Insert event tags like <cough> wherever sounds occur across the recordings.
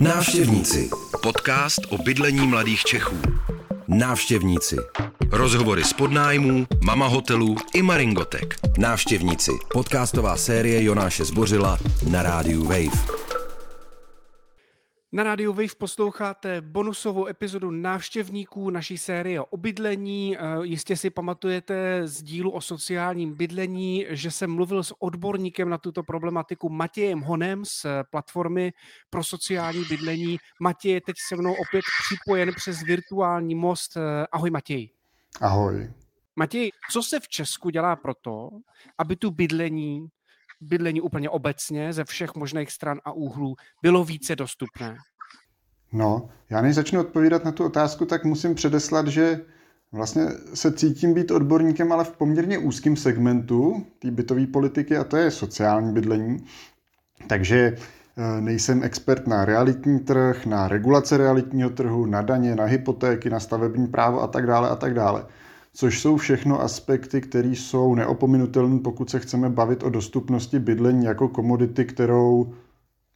Návštěvníci. Podcast o bydlení mladých Čechů. Návštěvníci. Rozhovory z podnájmů, mama hotelů i maringotek. Návštěvníci. Podcastová série Jonáše Zbořila na rádiu Wave. Na rádiu Wave posloucháte bonusovou epizodu návštěvníků naší série o bydlení. Eh, jistě si pamatujete z dílu o sociálním bydlení, že jsem mluvil s odborníkem na tuto problematiku Matějem Honem z platformy pro sociální bydlení. Matěj je teď se mnou opět připojen přes virtuální most. Eh, ahoj Matěj. Ahoj. Matěj, co se v Česku dělá proto, aby tu bydlení bydlení úplně obecně ze všech možných stran a úhlů bylo více dostupné? No, já než začnu odpovídat na tu otázku, tak musím předeslat, že vlastně se cítím být odborníkem, ale v poměrně úzkém segmentu té bytové politiky a to je sociální bydlení. Takže eh, nejsem expert na realitní trh, na regulace realitního trhu, na daně, na hypotéky, na stavební právo a tak dále a tak dále což jsou všechno aspekty, které jsou neopominutelné, pokud se chceme bavit o dostupnosti bydlení jako komodity, kterou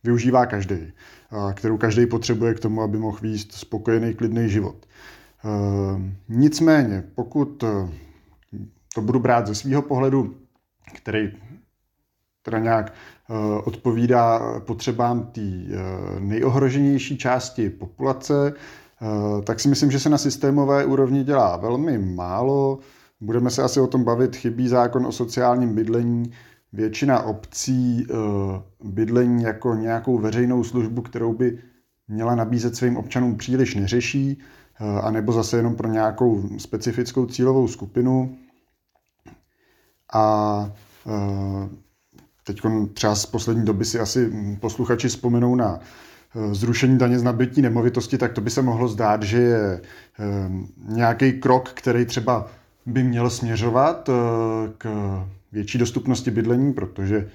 využívá každý, kterou každý potřebuje k tomu, aby mohl výjist spokojený, klidný život. E, nicméně, pokud e, to budu brát ze svého pohledu, který teda nějak e, odpovídá potřebám té nejohroženější části populace, tak si myslím, že se na systémové úrovni dělá velmi málo. Budeme se asi o tom bavit, chybí zákon o sociálním bydlení. Většina obcí eh, bydlení jako nějakou veřejnou službu, kterou by měla nabízet svým občanům příliš neřeší, eh, anebo zase jenom pro nějakou specifickou cílovou skupinu. A teď třeba z poslední doby si asi posluchači vzpomenou na Eh, zrušení daně z nabití nemovitosti, tak to by se mohlo zdát, že je eh, nějaký krok, který třeba by měl směřovat eh, k větší dostupnosti bydlení, protože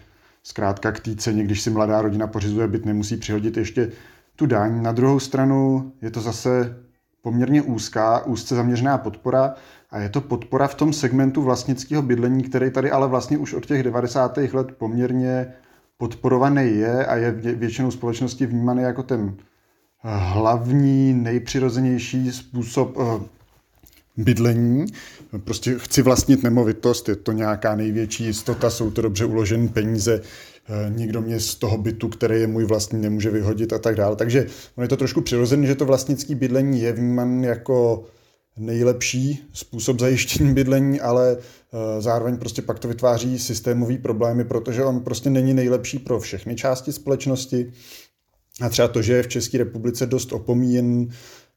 zkrátka k té ceně, když si mladá rodina pořizuje byt, nemusí přihodit ještě tu daň. Na druhou stranu je to zase poměrně úzká, úzce zaměřená podpora a je to podpora v tom segmentu vlastnického bydlení, který tady ale vlastně už od těch 90. let poměrně podporovaný je a je většinou společnosti vnímaný jako ten hlavní, nejpřirozenější způsob eh, bydlení. Prostě chci vlastnit nemovitost, je to nějaká největší jistota, jsou to dobře uložené peníze, eh, nikdo mě z toho bytu, který je můj vlastní, nemůže vyhodit a tak dále. Takže je to trošku přirozené, že to vlastnické bydlení je vnímané jako nejlepší způsob zajištění bydlení, ale eh, zároveň prostě pak to vytváří systémový problémy, protože on prostě není nejlepší pro všechny části společnosti. A třeba to, že je v České republice dost opomíjen,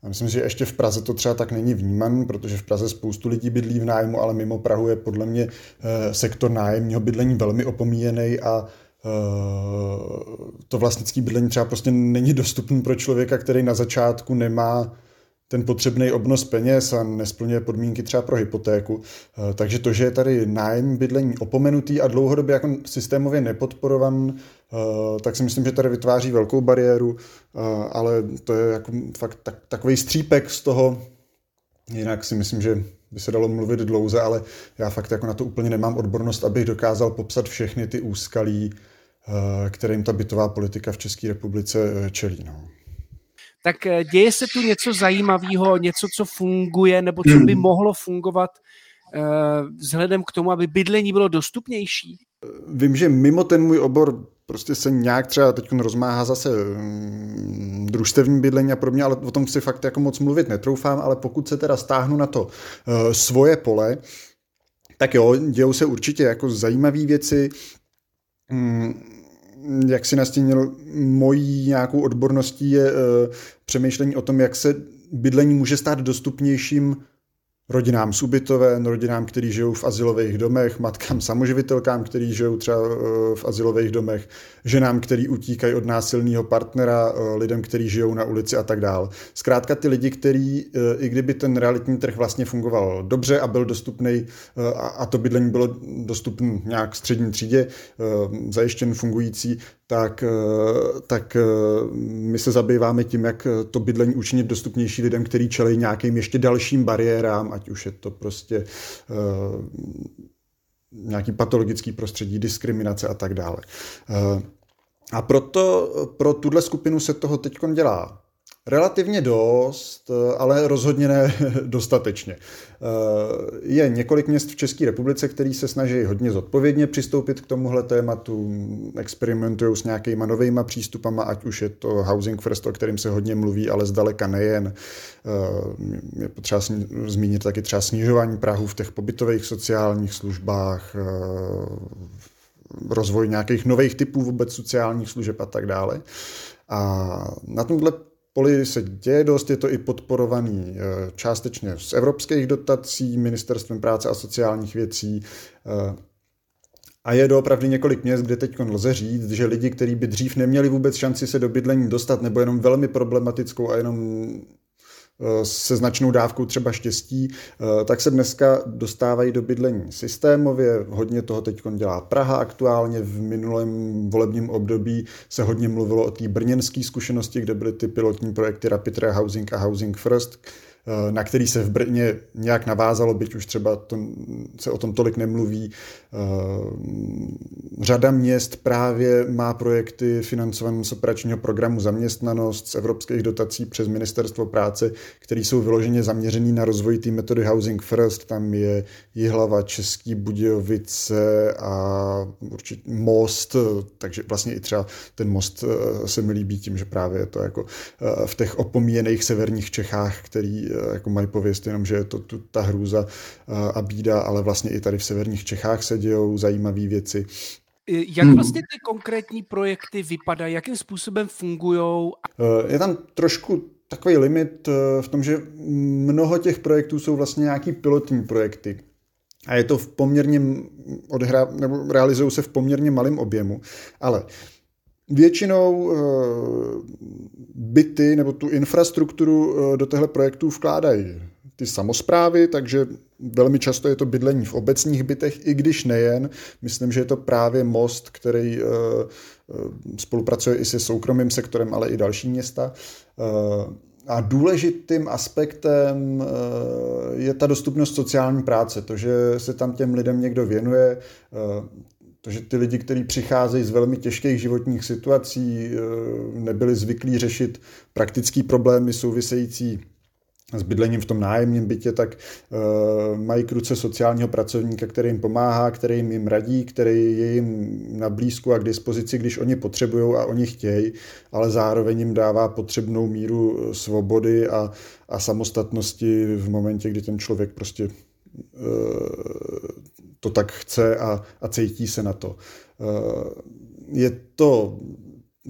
a myslím, že ještě v Praze to třeba tak není vníman, protože v Praze spoustu lidí bydlí v nájmu, ale mimo Prahu je podle mě eh, sektor nájemního bydlení velmi opomíjený a eh, to vlastnické bydlení třeba prostě není dostupný pro člověka, který na začátku nemá ten potřebný obnos peněz a nesplňuje podmínky třeba pro hypotéku. Eh, takže to, že je tady nájem bydlení opomenutý a dlouhodobě jako systémově nepodporovan, eh, tak si myslím, že tady vytváří velkou bariéru, eh, ale to je jako fakt tak, takový střípek z toho. Jinak si myslím, že by se dalo mluvit dlouze, ale já fakt jako na to úplně nemám odbornost, abych dokázal popsat všechny ty úskalí, kterým ta bytová politika v České republice čelí. No tak eh, děje se tu něco zajímavého, něco, co funguje, nebo co by hmm. mohlo fungovat eh, vzhledem k tomu, aby bydlení bylo dostupnější? Vím, že mimo ten můj obor prostě se nějak třeba teď rozmáhá zase mm, družstevní bydlení a podobně, ale o tom si fakt jako moc mluvit netroufám, ale pokud se teda stáhnu na to uh, svoje pole, tak jo, dějou se určitě jako zajímavé věci. Jak si nastínil, mojí nějakou odborností je uh, přemýšlení o tom, jak se bydlení může stát dostupnějším rodinám z ubytoven, rodinám, kteří žijou v asilových domech, matkám samoživitelkám, kteří žijou třeba eh, v asilových domech, ženám, kteří utíkají od násilného partnera, eh, lidem, kteří žijou na ulici a tak dál. Zkrátka ty lidi, kteří, eh, i kdyby ten realitní trh vlastně fungoval dobře a byl dostupný a to bydlení bylo dostupné nějak střední třídě, zajištěn fungující, tak, tak my se zabýváme tím, jak to bydlení učinit dostupnější lidem, kteří čelí nějakým ještě dalším bariérám ať už je to prostě nějaký patologický prostředí, diskriminace a tak dále. A proto pro tuhle skupinu se toho teď dělá Relativně dost, ale rozhodně ne <laughs> dostatečně. Je několik měst v České republice, který se snaží hodně zodpovědně přistoupit k tomuhle tématu, experimentují s nějakýma novýma přístupama, ať už je to Housing First, o kterým se hodně mluví, ale zdaleka nejen. Je potřeba zmínit taky třeba snižování Prahu v těch pobytových sociálních službách, rozvoj nějakých nových typů vůbec sociálních služeb a tak dále. A na tomhle poli se děje dost, je to i podporovaný eh, částečně z evropských dotací, ministerstvem práce a sociálních věcí, eh, a je doopravdy několik měst, kde teď lze říct, že lidi, kteří by dřív neměli vůbec šanci se do bydlení dostat, nebo jenom velmi problematickou a jenom se značnou dávkou třeba štěstí, eh, tak se dneska dostávají do bydlení systémově. Hodně toho teď dělá Praha aktuálně. V minulém volebním období se hodně mluvilo o té brněnské zkušenosti, kde byly ty pilotní projekty Rapid Housing a Housing First, na který se v Brně nějak navázalo, byť už třeba to, se o tom tolik nemluví. Eh, řada měst právě má projekty financované z operačního programu Zaměstnanost, z evropských dotací přes Ministerstvo práce, které jsou vyloženě zaměřený na rozvoj té metody Housing First. Tam je Jihlava, Český Budějovice a určitě Most, takže vlastně i třeba ten Most eh, se mi líbí tím, že právě je to jako v těch opomíjených severních Čechách, který jako mají pověst jenom, že je to tu, ta hrůza a bída, ale vlastně i tady v severních Čechách se dějou zajímavé věci. Jak vlastně ty konkrétní projekty vypadají, jakým způsobem fungují? Je tam trošku takový limit v tom, že mnoho těch projektů jsou vlastně nějaký pilotní projekty. A je to v poměrně odhra, nebo realizují se v poměrně malém objemu. Ale Většinou eh, byty nebo tu infrastrukturu eh, do těchto projektů vkládají ty samozprávy, takže velmi často je to bydlení v obecních bytech, i když nejen. Myslím, že je to právě most, který eh, spolupracuje i se soukromým sektorem, ale i další města. A důležitým aspektem je ta dostupnost sociální práce, to, že se tam těm lidem někdo věnuje, Protože ty lidi, kteří přicházejí z velmi těžkých životních situací, eh, nebyli zvyklí řešit praktické problémy související s bydlením v tom nájemním bytě, tak uh, mají kruce sociálního pracovníka, který jim pomáhá, který jim, jim radí, který je jim na blízku a k dispozici, když oni potřebují a oni chtějí, ale zároveň jim dává potřebnou míru svobody a, a samostatnosti v momentě, kdy ten člověk prostě to tak chce a, a cítí se na to. Eh, je to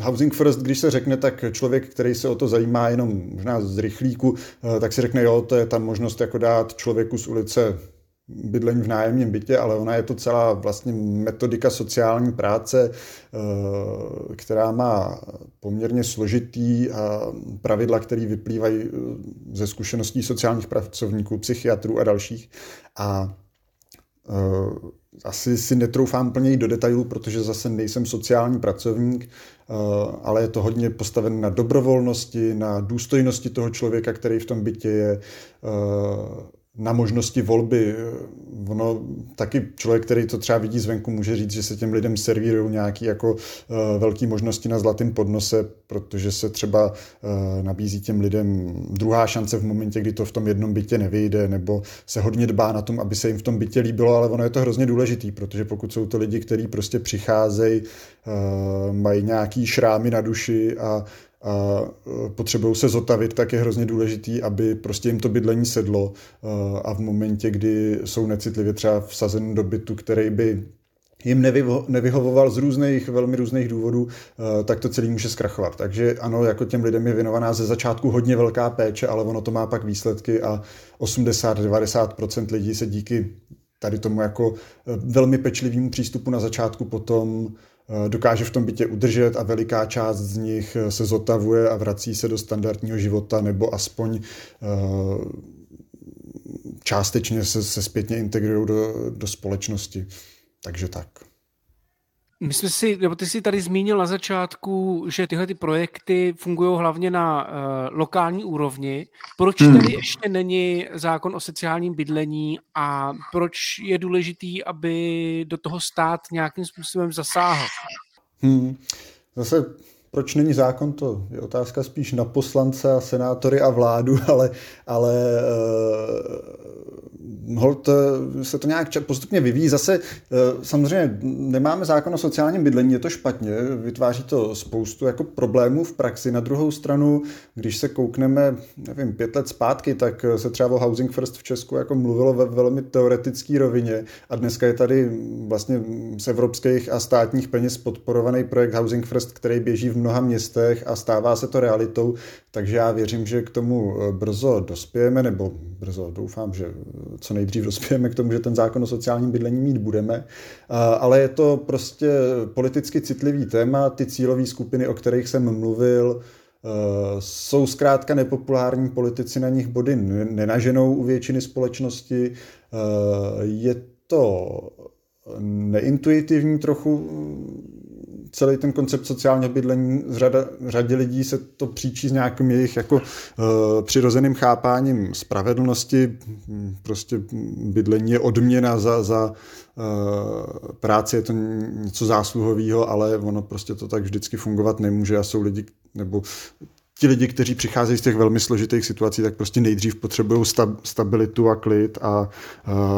Housing First, když se řekne, tak člověk, který se o to zajímá jenom možná z rychlíku, eh, tak si řekne, jo, to je ta možnost jako dát člověku z ulice bydlení v nájemním bytě, ale ona je to celá vlastně metodika sociální práce, eh, která má poměrně složitý a pravidla, které vyplývají ze zkušeností sociálních pracovníků, psychiatrů a dalších. A Eh, asi si netroufám plně do detailů, protože zase nejsem sociální pracovník, eh, ale je to hodně postaven na dobrovolnosti, na důstojnosti toho člověka, který v tom bytě je, eh, na možnosti volby. Ono taky člověk, který to třeba vidí zvenku, může říct, že se těm lidem servírují nějaké jako uh, velké možnosti na zlatém podnose, protože se třeba uh, nabízí těm lidem druhá šance v momentě, kdy to v tom jednom bytě nevyjde, nebo se hodně dbá na tom, aby se jim v tom bytě líbilo, ale ono je to hrozně důležitý, protože pokud jsou to lidi, kteří prostě přicházejí, uh, mají nějaký šrámy na duši a a e, potřebují se zotavit, tak je hrozně důležitý, aby prostě jim to bydlení sedlo e, a v momentě, kdy jsou necitlivě třeba vsazen do bytu, který by jim nevyho- nevyhovoval z různých, velmi různých důvodů, e, tak to celý může zkrachovat. Takže ano, jako těm lidem je věnovaná ze začátku hodně velká péče, ale ono to má pak výsledky a 80-90% lidí se díky tady tomu jako velmi pečlivému přístupu na začátku potom dokáže v tom bytě udržet a veliká část z nich eh, se zotavuje a vrací se do standardního života nebo aspoň eh, částečně se, se zpětně integrují do, do společnosti. Takže tak. My jsme si, nebo ty jsi tady zmínil na začátku, že tyhle ty projekty fungují hlavně na uh, lokální úrovni. Proč hmm. tedy ještě není zákon o sociálním bydlení a proč je důležitý, aby do toho stát nějakým způsobem zasáhl? Hmm. zase proč není zákon, to je otázka spíš na poslance a senátory a vládu, <laughs> ale, ale hold se to nějak postupně vyvíjí. Zase eh, samozřejmě nemáme zákon o sociálním bydlení, je to špatně, vytváří to spoustu jako problémů v praxi. Na druhou stranu, když se koukneme, nevím, pět let zpátky, tak se třeba o Housing First v Česku jako mluvilo ve velmi teoretické rovině a dneska je tady vlastně z evropských a státních peněz podporovaný projekt Housing First, který běží v mnoha městech a stává se to realitou, takže já věřím, že k tomu eh, brzo dospějeme, nebo brzo doufám, že co nejdřív dospějeme k tomu, že ten zákon o sociálním bydlení mít budeme, ale je to prostě politicky citlivý téma, ty cílové skupiny, o kterých jsem mluvil, jsou zkrátka nepopulární politici, na nich body nenaženou u většiny společnosti. Je to neintuitivní trochu celý ten koncept sociálního bydlení, řada, řadě lidí se to příčí s nějakým jejich jako uh, přirozeným chápáním spravedlnosti. Prostě bydlení je odměna za, za uh, práci, je to něco zásluhového, ale ono prostě to tak vždycky fungovat nemůže a jsou lidi, nebo ti lidi, kteří přicházejí z těch velmi složitých situací, tak prostě nejdřív potřebují stabilitu a klid a,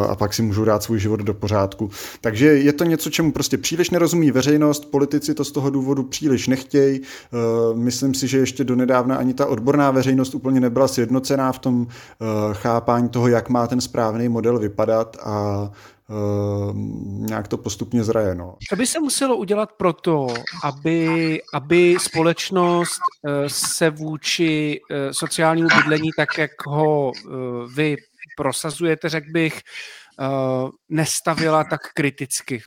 a pak si můžou dát svůj život do pořádku. Takže je to něco, čemu prostě příliš nerozumí veřejnost, politici to z toho důvodu příliš nechtějí. E, myslím si, že ještě donedávna ani ta odborná veřejnost úplně nebyla sjednocená v tom e, chápání toho, jak má ten správný model vypadat a nějak to postupně zraje. No. Co by se muselo udělat proto, aby, aby společnost uh, se vůči uh, sociálnímu bydlení, tak jak ho vy prosazujete, řekl bych, nestavila tak kriticky?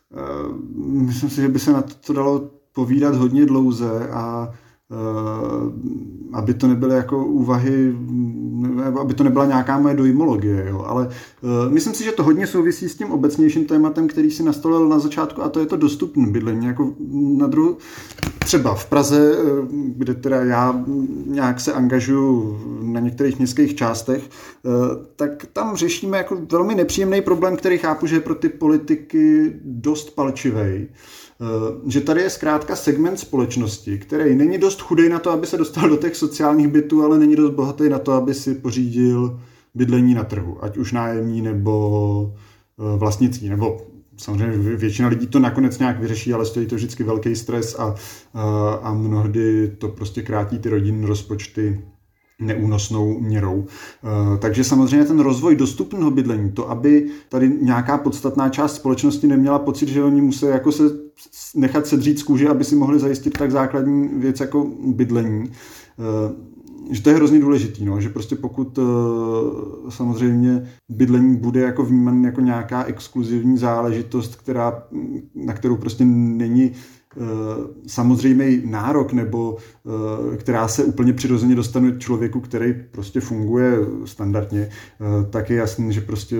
Myslím si, že by se na to dalo povídat hodně dlouze a Eh, aby to nebyly jako úvahy, aby to nebyla nějaká moje dojmologie, jo. ale uh, myslím si, že to hodně souvisí s tím obecnějším tématem, který si nastolil na začátku a to je to dostupné bydlení. Jako na druhu, třeba v Praze, eh, kde teda já nějak se angažuju na některých městských částech, uh, tak tam řešíme jako velmi nepříjemný problém, který chápu, že je pro ty politiky dost palčivý. Eh, že tady je zkrátka segment společnosti, který není dost chudej na to, aby se dostal do těch sociálních bytů, ale není dost bohatý na to, aby si pořídil bydlení na trhu, ať už nájemní nebo eh, vlastnický, nebo samozřejmě většina lidí to nakonec nějak vyřeší, ale stojí to vždycky velký stres a, a, a mnohdy to prostě krátí ty rodinné rozpočty neúnosnou měrou. Eh, takže samozřejmě ten rozvoj dostupného bydlení, to, aby tady nějaká podstatná část společnosti neměla pocit, že oni musí jako se nechat sedřít z kůže, aby si mohli zajistit tak základní věc jako bydlení, eh, že to je hrozně důležitý, no, že prostě pokud eh, samozřejmě bydlení bude jako vnímané jako nějaká exkluzivní záležitost, která, na kterou prostě není Eh, samozřejmý nárok, nebo eh, která se úplně přirozeně dostane člověku, který prostě funguje standardně, tak je jasný, že prostě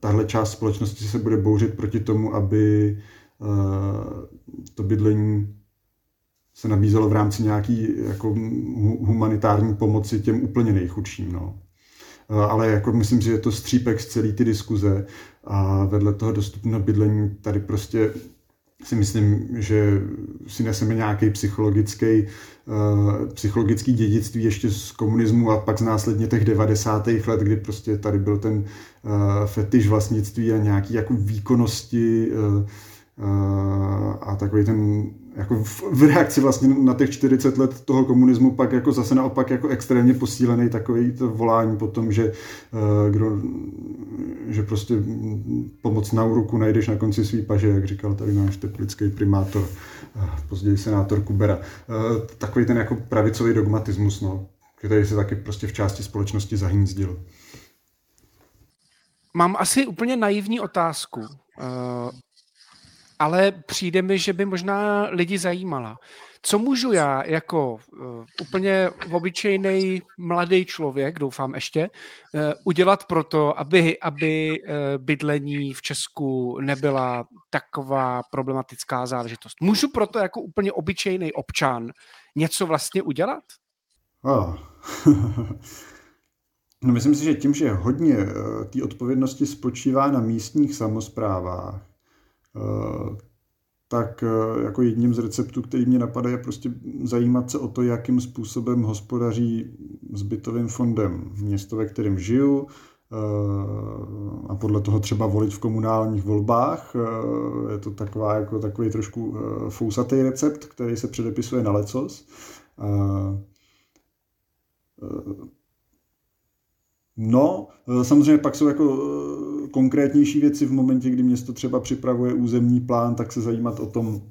tahle část společnosti se bude bouřit proti tomu, aby to bydlení se nabízelo v rámci nějaký jako humanitární pomoci těm úplně nejchudším. No. Ale jako myslím si, že je to střípek z celé ty diskuze a vedle toho dostupného bydlení tady prostě si myslím, že si neseme nějaký psychologický, uh, psychologický dědictví ještě z komunismu a pak z následně těch 90. let, kdy prostě tady byl ten uh, fetiš vlastnictví a nějaký jako výkonnosti uh, uh, a takový ten jako v, v reakci vlastně na těch 40 let toho komunismu pak jako zase naopak jako extrémně posílený takový to volání po tom, že, uh, kdo, že prostě pomoc na úruku najdeš na konci svý paže, jak říkal tady náš teplický primátor, uh, později senátor Kubera. Uh, takový ten jako pravicový dogmatismus, no, který se taky prostě v části společnosti zahýnzdil. Mám asi úplně naivní otázku ale přijde mi, že by možná lidi zajímala. Co můžu já jako uh, úplně obyčejný mladý člověk, doufám ještě, uh, udělat pro to, aby, aby uh, bydlení v Česku nebyla taková problematická záležitost? Můžu proto jako úplně obyčejný občan něco vlastně udělat? Oh. <laughs> no myslím si, že tím, že hodně té odpovědnosti spočívá na místních samozprávách, tak eh, jako jedním z receptů, který mě napadá, je prostě zajímat se o to, jakým způsobem hospodaří s bytovým fondem město, ve kterém žiju, eh, a podle toho třeba volit v komunálních volbách. Eh, je to taková, jako takový trošku fousatý recept, který se předepisuje na lecos. No, samozřejmě pak jsou jako konkrétnější věci v momentě, kdy město třeba připravuje územní plán, tak se zajímat o tom,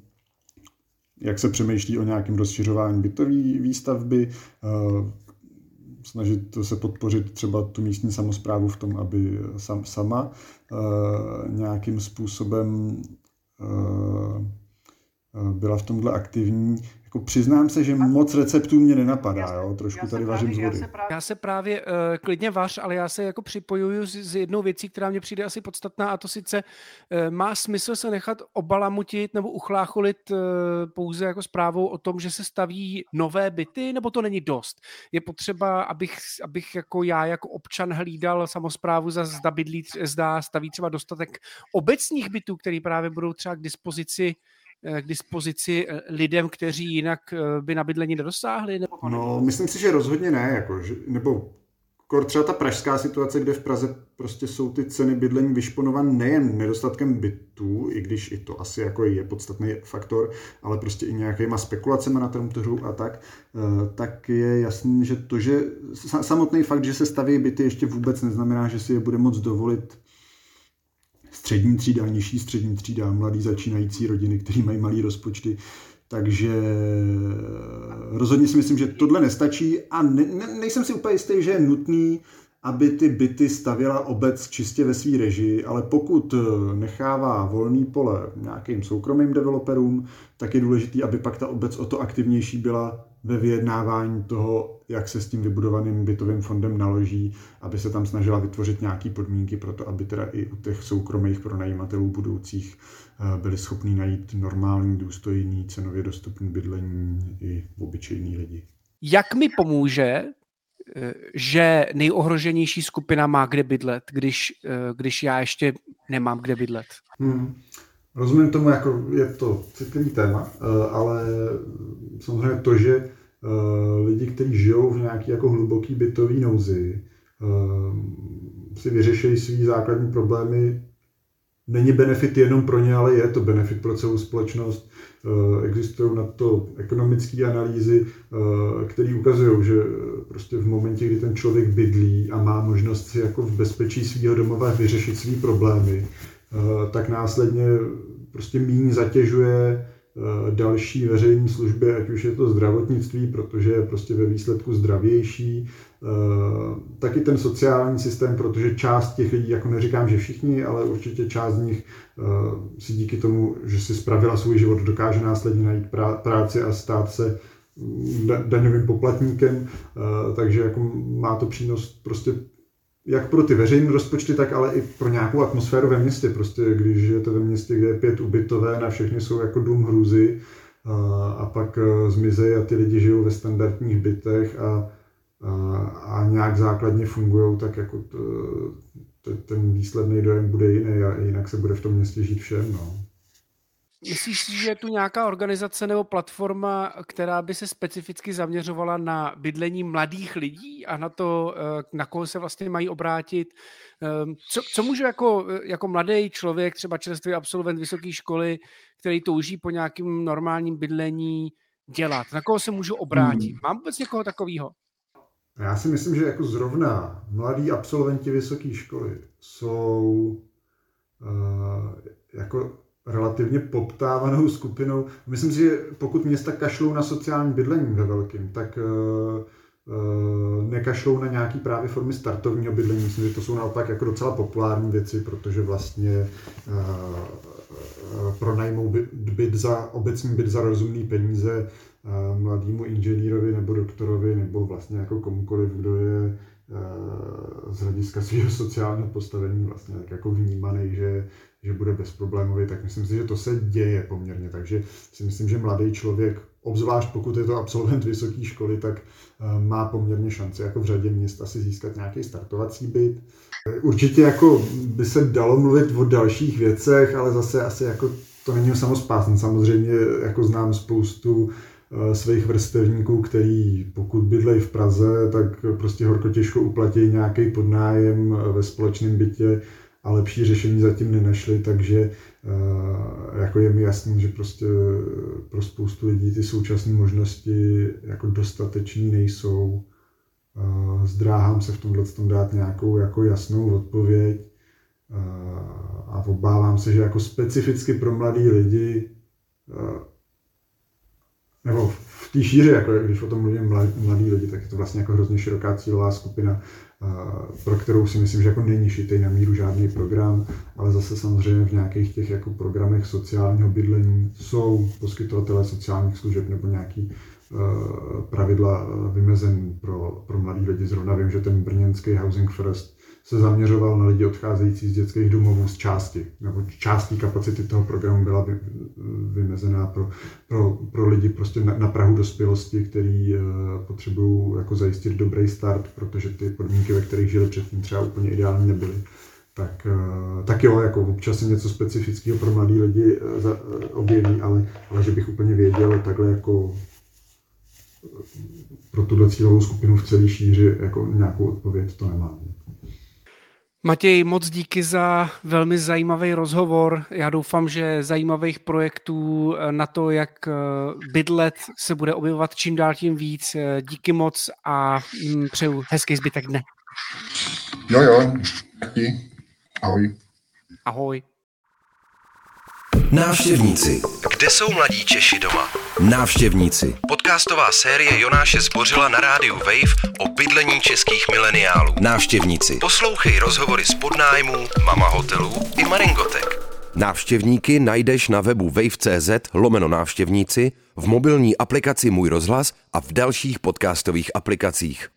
jak se přemýšlí o nějakém rozšiřování bytové výstavby, eh, snažit se podpořit třeba tu místní samozprávu v tom, aby sam, sama nějakým způsobem byla v tomhle aktivní. Jako přiznám se, že moc receptů mě nenapadá, jo? trošku tady vařím z vody. Já se právě, já se právě uh, klidně vař, ale já se jako připojuju s, s jednou věcí, která mě přijde asi podstatná, a to sice uh, má smysl se nechat obalamutit nebo uchlácholit uh, pouze jako zprávou o tom, že se staví nové byty, nebo to není dost. Je potřeba, abych, abych jako já jako občan hlídal samozprávu za zda bydlí, zda staví třeba dostatek obecních bytů, které právě budou třeba k dispozici Eh, k dispozici eh, lidem, kteří jinak eh, by na bydlení nedosáhli? Nebo no, myslím si, že rozhodně ne. Jako, že, nebo kor třeba ta pražská situace, kde v Praze prostě jsou ty ceny bydlení vyšponované nejen nedostatkem bytů, i když i to asi jako je podstatný faktor, ale prostě i nějakýma spekulacemi na tom trhu a tak, tak je jasný, že to, že samotný fakt, že se staví byty ještě vůbec neznamená, že si je bude moc dovolit střední třída, nižší střední třída, mladý začínající rodiny, který mají malý rozpočty. Takže rozhodně si myslím, že tohle nestačí a ne, ne, nejsem si úplně jistý, že je nutný, aby ty byty stavěla obec čistě ve své režii, ale pokud nechává volný pole nějakým soukromým developerům, tak je důležité, aby pak ta obec o to aktivnější byla ve vyjednávání toho, jak se s tím vybudovaným bytovým fondem naloží, aby se tam snažila vytvořit nějaké podmínky pro to, aby teda i u těch soukromých pronajímatelů budoucích eh, byli schopni najít normální, důstojný, cenově dostupný bydlení i obyčejní lidi. Jak mi pomůže, eh, že nejohroženější skupina má kde bydlet, když, eh, když já ještě nemám kde bydlet? Hmm. Rozumím tomu, jako je to citlivý téma, ale samozřejmě to, že Eh, lidi, kteří žijou v nějaký jako hluboký bytový nouzi, eh, si vyřešejí svý základní problémy. Není benefit jenom pro ně, ale je to benefit pro celou společnost. Eh, existují na to ekonomické analýzy, které ukazují, že prostě v momentě, kdy ten člověk bydlí a má možnost si jako v bezpečí svého domova vyřešit své problémy, tak následně prostě méně zatěžuje Eh, další veřejné služby, ať už je to zdravotnictví, protože je prostě ve výsledku zdravější, eh, taky ten sociální systém, protože část těch lidí, jako neříkám, že všichni, ale určitě část z nich eh, si díky tomu, že si spravila svůj život, dokáže následně najít práci a stát se mm, daňovým poplatníkem, takže jako má to přínos prostě jak pro ty veřejné rozpočty, tak ale i pro nějakou atmosféru ve městě. Prostě když žijete ve městě, kde je pět ubytové, na všechny jsou jako dům hrůzy a, a pak e, zmizejí a ty lidi žijou ve standardních bytech a, a, a nějak základně fungují, tak jako to, to, ten výsledný dojem bude jiný a jinak se bude v tom městě žít všem. No. Myslíš si, že je tu nějaká organizace nebo platforma, která by se specificky zaměřovala na bydlení mladých lidí a na to, eh, na koho se vlastně mají obrátit? Ehm, co, co můžu jako, jako mladý člověk, třeba čerstvý absolvent vysoké školy, který touží po nějakým normálním bydlení dělat? Na koho se můžu obrátit? Hmm. Mám vůbec někoho takového? Já si myslím, že jako zrovna mladí absolventi vysoké školy jsou uh, jako relativně poptávanou skupinou. Myslím si, že pokud města kašlou na sociální bydlení ve velkým, tak uh, nekašlou na nějaký právě formy startovního bydlení. Myslím, že to jsou naopak jako docela populární věci, protože vlastně uh, pronajmou byt, byt za, obecní byt za rozumný peníze mladému inženýrovi nebo doktorovi nebo vlastně jako komukoliv, kdo je z hlediska svého sociálního postavení vlastně tak jako vnímaný, že že bude bezproblémový, tak myslím si, že to se děje poměrně. Takže si myslím, že mladý člověk, obzvlášť pokud je to absolvent vysoké školy, tak eh, má poměrně šanci jako v řadě měst asi získat nějaký startovací byt. Určitě jako by se dalo mluvit o dalších věcech, ale zase asi jako to není samospásný. Samozřejmě jako znám spoustu eh, svých vrstevníků, který pokud bydlejí v Praze, tak prostě horko těžko uplatí nějaký podnájem ve společném bytě a lepší řešení zatím nenašli, takže jako je mi jasný, že prostě pro spoustu lidí ty současné možnosti jako dostateční nejsou. Zdráhám se v tomhle tom dát nějakou jako jasnou odpověď a obávám se, že jako specificky pro mladý lidi nebo v té šíři, jako když o tom mluvím mladí lidi, tak je to vlastně jako hrozně široká cílová skupina, pro kterou si myslím, že jako není šitej na míru žádný program, ale zase samozřejmě v nějakých těch jako programech sociálního bydlení jsou poskytovatelé sociálních služeb nebo nějaký pravidla vymezen pro, pro mladý lidi. Zrovna vím, že ten brněnský Housing First se zaměřoval na lidi odcházející z dětských domovů z části, nebo částí kapacity toho programu byla vymezená pro, pro, pro lidi prostě na, na Prahu dospělosti, který uh, potřebují jako zajistit dobrý start, protože ty podmínky, ve kterých žili předtím, třeba úplně ideální nebyly. Tak, uh, tak jo, jako občas něco specifického pro mladý lidi uh, objeví, ale, ale že bych úplně věděl takhle jako pro tuhle cílovou skupinu v celé šíři jako nějakou odpověď to nemám. Matěj, moc díky za velmi zajímavý rozhovor. Já doufám, že zajímavých projektů eh, na to, jak eh, bydlet, se bude objevovat čím dál tím víc. Eh, díky moc a mm, přeju hezký zbytek dne. Jo, jo, taky. Ahoj. Ahoj. Návštěvníci. Kde jsou mladí Češi doma? Návštěvníci. Podcastová série Jonáše Zbořila na rádiu Wave o bydlení českých mileniálů. Návštěvníci. Poslouchej rozhovory z podnájmů, mama hotelů i Maringotek. Návštěvníky najdeš na webu wave.cz lomeno návštěvníci, v mobilní aplikaci Můj rozhlas a v dalších podcastových aplikacích.